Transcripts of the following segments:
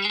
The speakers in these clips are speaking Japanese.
は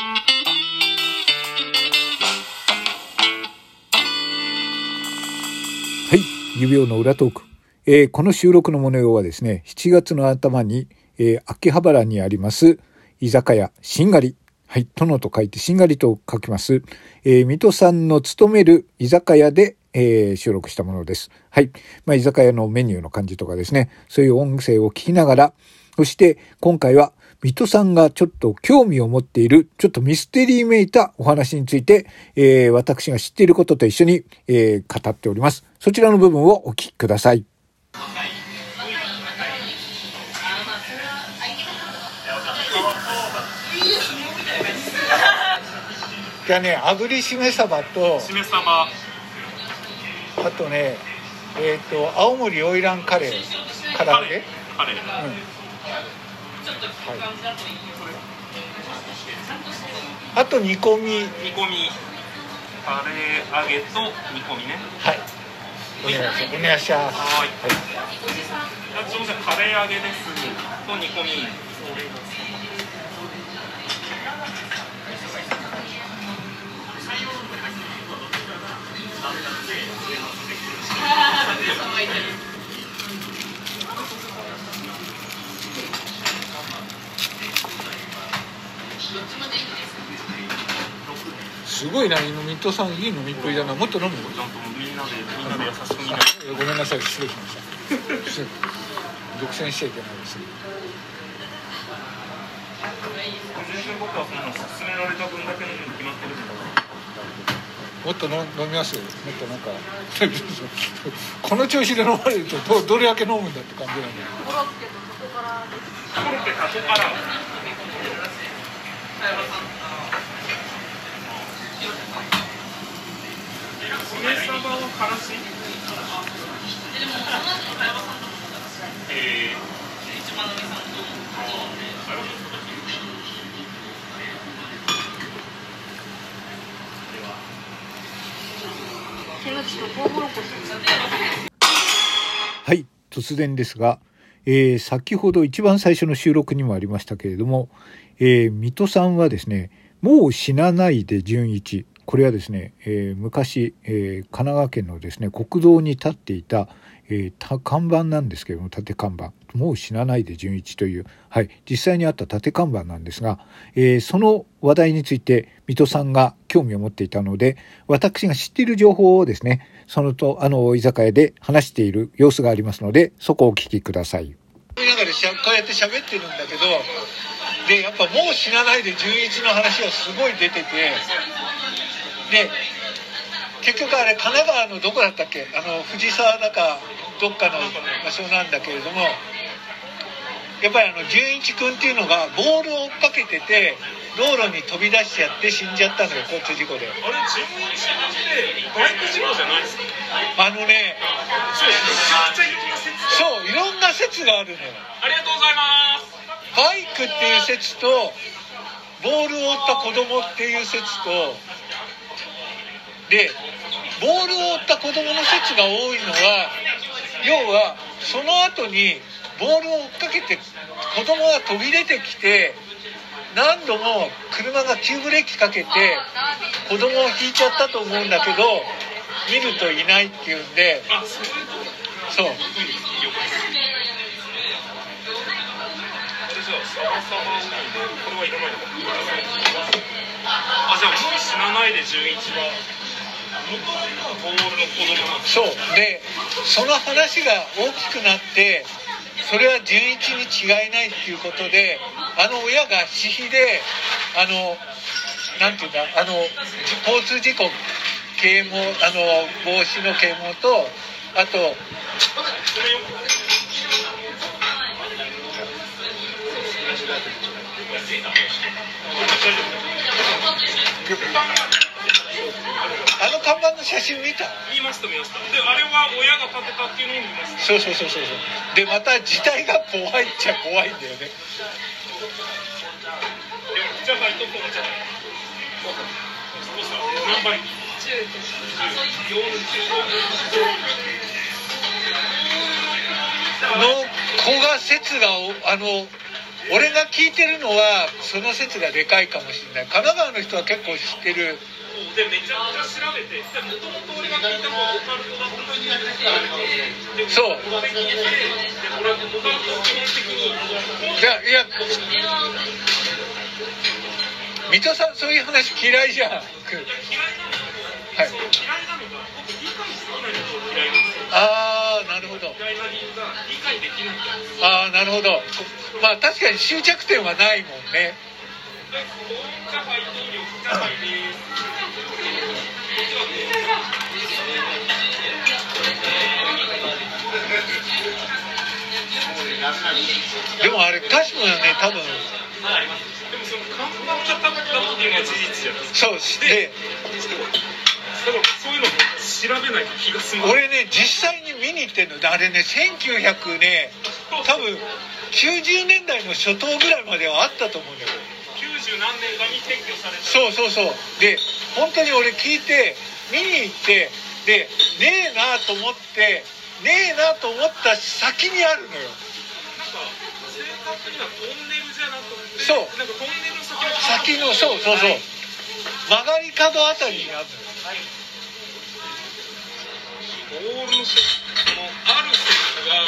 い指輪の裏トーク、えー、この収録の模様はですね7月の頭に、えー、秋葉原にあります居酒屋しんがりはい、殿と書いてしんがりと書きます。えー、水戸さんの勤める居酒屋で、えー、収録したものです。はい。まあ、居酒屋のメニューの感じとかですね、そういう音声を聞きながら、そして今回は水戸さんがちょっと興味を持っている、ちょっとミステリーめいたお話について、えー、私が知っていることと一緒に、えー、語っております。そちらの部分をお聞きください。じゃあね炙りしめ鯖としめ鯖あとねえっ、ー、と青森オイランカレー。唐揚げカレー、うん。はい、あと煮込み。煮込み。カレー揚げと煮込みね。はい。お願いします。お願い。しますはい、はい、すみませんカレー揚げですと煮込みすごいな飲みとさんいい飲みっぷりだなもっと飲む？ちゃんとみんなでみんなで優しくみんなごめんなさい失礼しました独占しちゃいけないです。全然僕はその勧められた分だけ飲むに決まってるんだもっと飲みますもっとなんかこの調子で飲まれるとどどれだけ飲むんだって感じなんだコロッケとタコからコロッケタコからしめ鯖はからしえーはい、突然ですが、えー、先ほど一番最初の収録にもありましたけれども、えー、水戸さんはですね、もう死なないで純一。これはですね、えー、昔、え神奈川県のですね、国道に立っていた、えー、看板なんですけれども縦看板もう死なないで純一という、はい、実際にあった縦看板なんですが、えー、その話題について水戸さんが興味を持っていたので私が知っている情報をですねそのとあの居酒屋で話している様子がありますのでそこをお聞きください。こうやって喋ってるんだけどでやっぱもう死なないで純一の話がすごい出てて。で結局あれ神奈川のどこだったっけ？あの藤沢だかどっかの場所なんだけれども。やっぱりあの純一君っていうのがボールを追っかけてて道路に飛び出しちゃって死んじゃったのよ交通事故で。あれ純一ってバイク事故じゃないですかあのねそういろんな説があるのよ。ありがとうございますバイクっていう説とボールを追った子供っていう説とでボールを追った子供の説が多いのは要はその後にボールを追っかけて子供が飛び出てきて何度も車が急ブレーキかけて子供をひいちゃったと思うんだけど見るといないっていうんでそう。あじゃあもう死なないで11はそう。でその話が大きくなってそれは純一に違いないっていうことであの親が私費であのなんていうんだあの交通事故啓蒙あの防止の啓蒙とあとあの看板の写真見た？見ました見ました。であれは親が建てたっていうのを見ました。そうそうそうそうでまた時代が怖いっちゃ怖いんだよね。じゃあとこじゃ何倍の子が説があの俺が聞いてるのはその説がでかいかもしれない。神奈川の人は結構知ってる。でめちゃくちゃ調べてもともと俺が聞いたのはオカルトだったそう。で俺はオカルトを基本的にいやいや水戸さんそういう話嫌いじゃん。はい。嫌いなのが僕理解できないことが嫌いなんですよ。ああなるほど嫌いな理由が理解できないからですああなるほど。まあ確かに終着点はないもんね。でもあれ確かにね多分その看板茶だったっていうのは事実じゃないですかそうでだからそういうの調べないと気が済まない。俺ね実際に見に行ってんの。あれね1900ね多分90年代の初頭ぐらいまではあったと思うんだよ。90何年かに撤去された。そうそうそう。で本当に俺聞いて見に行ってでねえなと思ってねえなと思った先にあるのよ。なんか正確にはトンネルじゃなくてそう。なんかトンネルの先の先のそうそうそうはい曲がり角あたりにあるのよボールのある選手が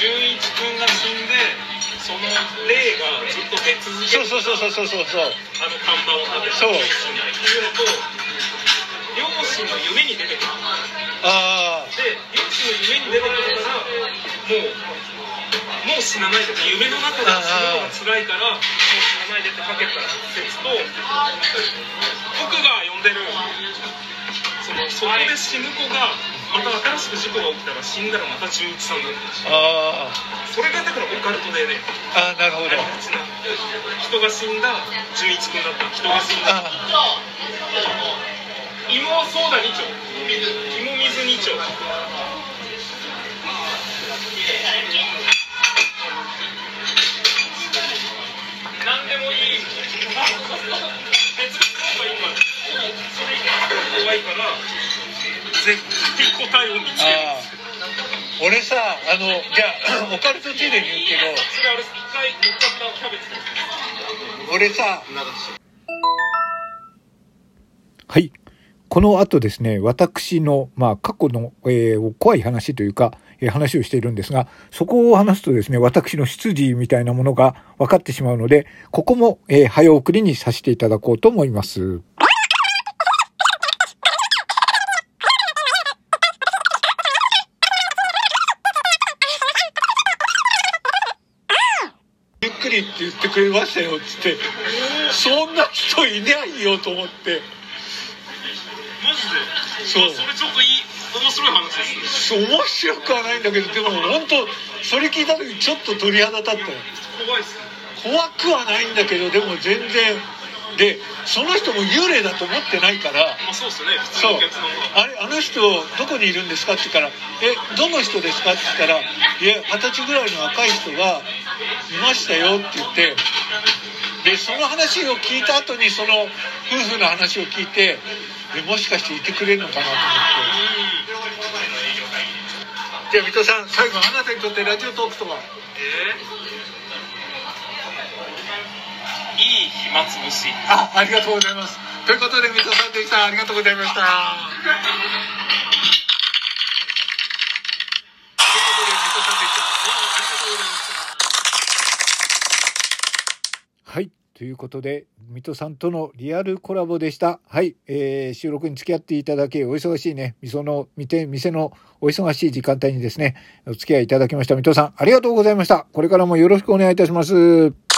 純一君が死んでその霊がずっと出続けるそうそうそうそうそうそうそうあの看板を立てそうっていうのと両親の夢に出てくる。ああで両親の夢に出てくるからもうもう死なないでって夢の中で死ぬのが辛いからもう死なないでってかけた説と僕が呼んでる。そのそこで死ぬ子がまた新しく事故が起きたら死んだらまた純一さんだったあそれがだからオカルトでね。ああなるほど。人が死んだ純一君だった人が死んだ。あ芋ソーダ2丁。芋水2丁。何でもいい。別々の方がいいから怖いから絶対答えを見つけるああ俺さあのじゃあ オカルトついでに言うけどそれあれ一回乗っかったキャベツです俺さはい。この後ですね、私の、まあ、過去の、えー怖い話というか、えー話をしているんですが、そこを話すとですね、私の出自みたいなものが分かってしまうので、ここも、えー早送りにさせていただこうと思います。っくりって言ってくれましたよっつってそんな人いないよと思って。マジで？そう。あそれちょっといい面白い話ですね。面白くはないんだけどでも本当それ聞いた時ちょっと鳥肌立ったよ。怖いっすね。怖くはないんだけどでも全然でその人も幽霊だと思ってないからまあそうっすよね。普通そうのお客さんはあれあの人どこにいるんですか？って言うから「えどの人ですか?」って言ったら「いや二十歳ぐらいの若い人がいましたよ」って言ってでその話を聞いた後にその夫婦の話を聞いてでもしかしていてくれるのかなと思って。じゃあ水戸さん最後あなたにとってラジオトークとは？えー？暇つぶしあありがとうございますということで水戸さんでしたありがとうございましたということで水戸さんでしたどうもありがとうございましたはい。ということで、水戸さんとのリアルコラボでした。はい。えー収録に付き合っていただき、お忙しいね、みその、見て、店のお忙しい時間帯にですね、お付き合いいただきました。水戸さん、ありがとうございました。これからもよろしくお願いいたします。